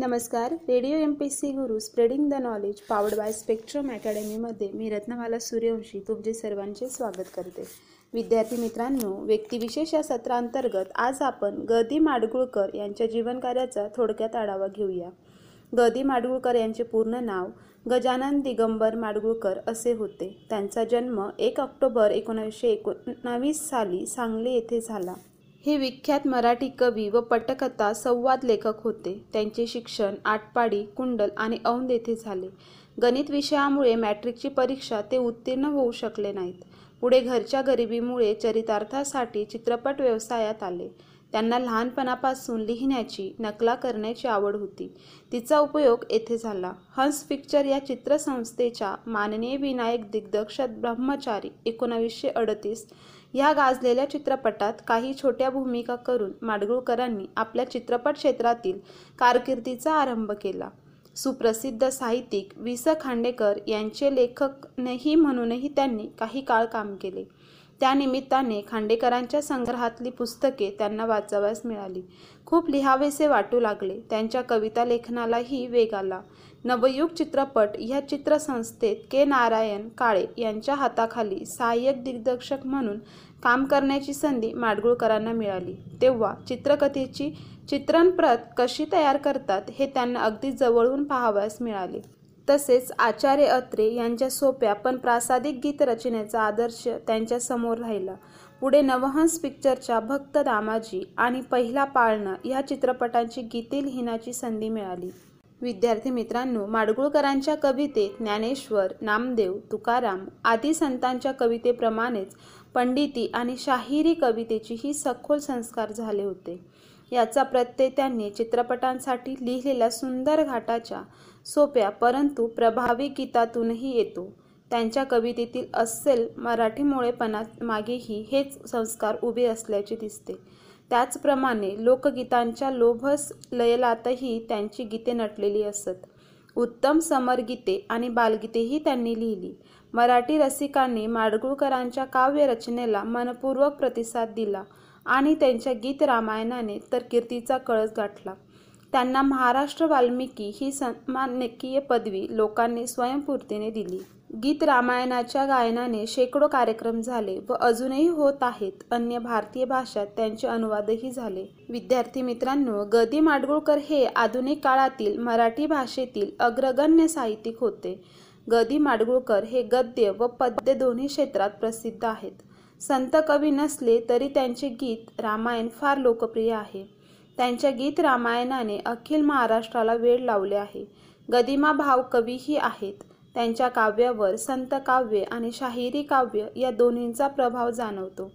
नमस्कार. Radio M P C Guru spreading the knowledge powered by Spectrum अकॅडमीमध्ये मी रत्नमाला सूर्यवंशी तुमचे सर्वांचे स्वागत करते. विद्यार्थी मित्रांनो व्यक्तिविशेष या सत्रांतर्गत आज आपण गदी माडगुळकर यांच्या जीवनकार्याचा थोडक्यात आढावा घेऊया. गदी माडगुळकर यांचे पूर्ण नाव गजानन दिगंबर माडगुळकर असे होते. त्यांचा जन्म एक ऑक्टोबर एकोणावीसशे एकोणावीस साली सांगली येथे झाला. हे विख्यात मराठी कवी व पटकथा संवाद लेखक होते. त्यांचे शिक्षण आटपाडी कुंडल आणि औंध येथे झाले. गणित विषयामुळे मॅट्रिकची परीक्षा ते उत्तीर्ण होऊ शकले नाहीत. पुढे घरच्या गरिबीमुळे चरितार्थासाठी चित्रपट व्यवसायात आले. त्यांना लहानपणापासून लिहिण्याची नकला करण्याची आवड होती. तिचा उपयोग येथे झाला. हंस पिक्चर या चित्रसंस्थेच्या माननीय विनायक दिग्दर्शक ब्रह्मचारी एकोणावीसशे अडतीस या गाजलेल्या चित्रपटात काही छोट्या भूमिका करून माडगुळकरांनी आपल्या चित्रपट क्षेत्रातील कारकिर्दीचा आरंभ केला. सुप्रसिद्ध साहित्यिक वि स खांडेकर यांचे लेखकनेही म्हणूनही त्यांनी काही काळ काम केले. त्यानिमित्ताने खांडेकरांच्या संग्रहातली पुस्तके त्यांना वाचावयास मिळाली. खूप लिहावेसे वाटू लागले. त्यांच्या कविता लेखनालाही वेग आला. नवयुग चित्रपट ह्या चित्रसंस्थेत के. नारायण काळे यांच्या हाताखाली सहाय्यक दिग्दर्शक म्हणून काम करण्याची संधी माडगुळकरांना मिळाली. तेव्हा चित्रकथेची चित्रणप्रत कशी तयार करतात हे त्यांना अगदी जवळून पाहावयास मिळाले. तसेच आचार्य अत्रे यांच्या सोप्या पण प्रासादिक गीतरचनेचा आदर्श त्यांच्यासमोर राहिला. पुढे नवहंस पिक्चरच्या भक्त दामाजी आणि पहिला पाळणं या चित्रपटांची गीते लिहिण्याची संधी मिळाली. विद्यार्थी मित्रांनो माडगुळकरांच्या कवितेत ज्ञानेश्वर नामदेव तुकाराम आदी संतांच्या कवितेप्रमाणेच पंडिती आणि शाहिरी कवितेचीही सखोल संस्कार झाले होते. याचा प्रत्यय त्यांनी चित्रपटांसाठी लिहिलेल्या सुंदर घाटाच्या सोप्या परंतु प्रभावी गीतातूनही येतो. त्यांच्या कवितेतील अस्सल मराठीमुळेपणा मागेही हेच संस्कार उभे असल्याचे दिसते. त्याचप्रमाणे लोकगीतांच्या लोभस लयलातही त्यांची गीते नटलेली असत. उत्तम समरगीते आणि बालगीतेही त्यांनी लिहिली. मराठी रसिकांनी माडगुळकरांच्या काव्यरचनेला मनपूर्वक प्रतिसाद दिला आणि त्यांच्या गीत रामायणाने तर कीर्तीचा कळस गाठला. त्यांना महाराष्ट्र वाल्मिकी ही सन्मानकीय पदवी लोकांनी स्वयंपूर्तीने दिली. गीत रामायणाच्या गायनाने शेकडो कार्यक्रम झाले व अजूनही होत आहेत. अन्य भारतीय भाषात त्यांचे अनुवादही झाले. विद्यार्थी मित्रांनो गदी माडगुळकर हे आधुनिक काळातील मराठी भाषेतील अग्रगण्य साहित्यिक होते. गदी माडगुळकर हे गद्य व पद्य दोन्ही क्षेत्रात प्रसिद्ध आहेत. संत कवी नसले तरी त्यांचे गीत रामायण फार लोकप्रिय आहे. त्यांच्या गीत रामायणाने अखिल महाराष्ट्राला वेळ लावले आहे. गदिमा भाव कवीही आहेत. त्यांच्या काव्यावर संत काव्य आणि शाहिरी काव्य या दोन्हींचा प्रभाव जाणवतो.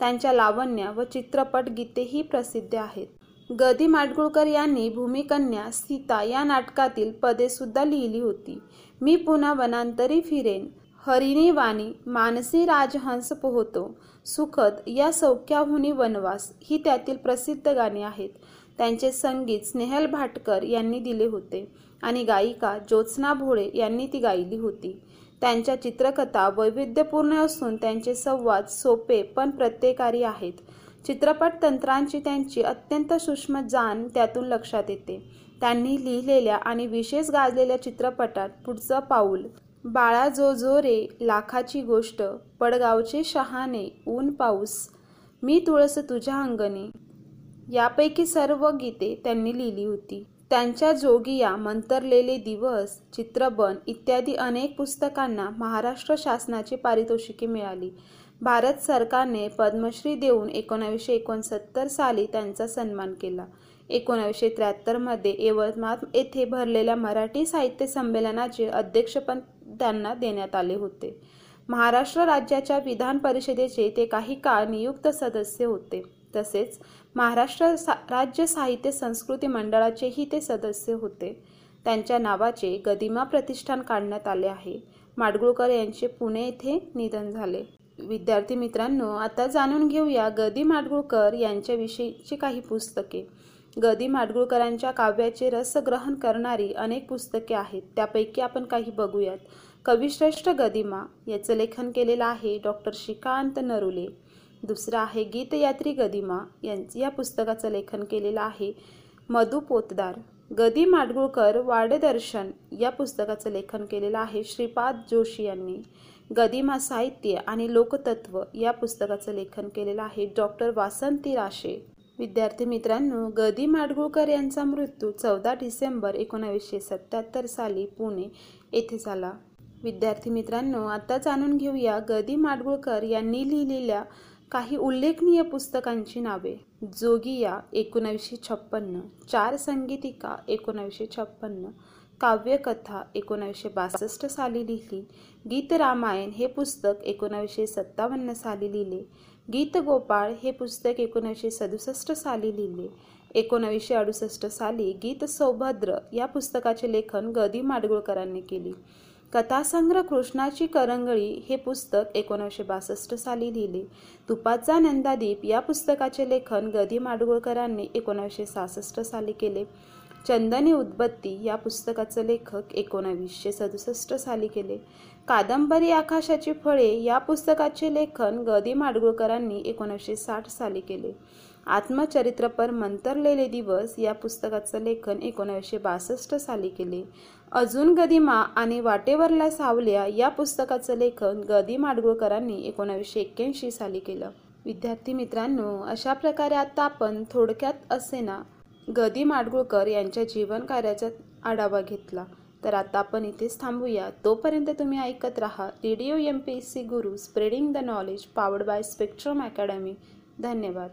त्यांच्या लावण्य व चित्रपट गीतेही प्रसिद्ध आहेत. गदी माडगुळकर यांनी भूमिकन्या सीता या नाटकातील पदेसुद्धा लिहिली होती. मी पुन्हा वनांतरी फिरेन. हरिणी वाणी मानसी राजहंस पोहतो. सुखद या सौख्याहुनी वनवास ही त्यातील प्रसिद्ध गाणी आहेत. त्यांचे संगीत स्नेहल भाटकर यांनी दिले होते आणि गायिका ज्योत्स्ना भोळे यांनी ती गायली होती. त्यांच्या चित्रकथा वैविध्यपूर्ण असून त्यांचे संवाद सोपे पण प्रत्येकारी आहेत. चित्रपट तंत्रांची त्यांची अत्यंत सूक्ष्म जाण त्यातून लक्षात येते. त्यांनी लिहिलेल्या आणि विशेष गाजलेल्या चित्रपटात पुढचं पाऊल बाळा जो जो रे लाखाची गोष्ट पडगावचे शहाणे ऊन पाऊस मी तुळस तुझ्या अंगणे. यापैकी सर्व गीते त्यांनी लिहिली होती. त्यांच्या जोगिया मंतरलेले दिवस चित्रबन इत्यादी अनेक पुस्तकांना महाराष्ट्र शासनाची पारितोषिके मिळाली. भारत सरकारने पद्मश्री देऊन एकोणावीसशे एकोणसत्तर साली त्यांचा सन्मान केला. एकोणावीसशे त्र्याहत्तरमध्ये यवतमाळ येथे भरलेल्या मराठी साहित्य संमेलनाचे अध्यक्षपद त्यांना देण्यात आले होते. महाराष्ट्र राज्याच्या विधान परिषदेचे ते काही काळ नियुक्त सदस्य होते. तसेच महाराष्ट्र सा राज्य साहित्य संस्कृती मंडळाचेही ते सदस्य होते. त्यांच्या नावाचे गदिमा प्रतिष्ठान काढण्यात आले आहे. माडगुळकर यांचे पुणे येथे निधन झाले. विद्यार्थी मित्रांनो आता जाणून घेऊया गदी माडगुळकर यांच्याविषयीची काही पुस्तके. गदी माडगुळकरांच्या काव्याचे रसग्रहण करणारी अनेक पुस्तके आहेत. त्यापैकी आपण काही बघूयात. कविश्रेष्ठ गदिमा याचं लेखन केलेलं आहे डॉक्टर श्रीकांत नरुले. दुसरं आहे गीतयात्री गदिमा यांचं या पुस्तकाचं लेखन केलेलं आहे मधु पोतदार. गदी माडगुळकर वाडेदर्शन या पुस्तकाचं लेखन केलेलं आहे श्रीपाद जोशी यांनी. गदिमा साहित्य आणि लोकतत्व या पुस्तकाचं लेखन केलेलं आहे डॉक्टर वासंती राशे. विद्यार्थी मित्रांनो गदी माडगुळकर यांचा मृत्यू चौदा डिसेंबर एकोणावीसशे सत्याहत्तर साली पुणे येथे झाला. विद्यार्थी मित्रांनो आता जाणून घेऊया गदी माडगुळकर यांनी लिहिलेल्या काही उल्लेखनीय पुस्तकांची नावे. जोगिया एकोणावीसशे छप्पन्न. चार संगीतिका एकोणावीसशे छप्पन्न. काव्यकथा एकोणावीसशे बासष्ट साली लिहिली. गीत रामायण हे पुस्तक एकोणावीसशे सत्तावन्न साली लिहिले. गीत गोपाळ हे पुस्तक एकोणावीसशे सदुसष्ट साली लिहिले. एकोणावीसशे अडुसष्ट साली गीत सौभद्र या पुस्तकाचे लेखन गदी माडगुळकरांनी केले. कथासंग्रह कृष्णाची करंगळी हे पुस्तक एकोणीसशे बासष्ट साली लिहिले. तुपाचा नंदादीप या पुस्तकाचे लेखन गदी माडगुळकरांनी एकोणीसशे सहासष्ट साली केले. चंदनी उद्बत्ती या पुस्तकाचं लेखक एकोणावीसशे सदुसष्ट साली केले. कादंबरी आकाशाची फळे या पुस्तकाचे लेखन गदी माडगुळकरांनी एकोणीसशे साठ साली केले. आत्मचरित्रपर मंतरलेले दिवस या पुस्तकाचं लेखन एकोणावीसशे बासष्ट साली केले. अजून गदिमा आणि वाटेवरला सावल्या या पुस्तकाचं लेखन गदी माडगुळकरांनी एकोणावीसशे एक्क्याऐंशी साली केलं. विद्यार्थी मित्रांनो अशा प्रकारे आता आपण थोडक्यात असे ना गदी माडगुळकर यांच्या जीवन कार्याचा आढावा घेतला. तर आता आपण इथेच थांबूया. तोपर्यंत तुम्ही ऐकत राहा radio M P S C Guru spreading the knowledge powered by spectrum academy. धन्यवाद.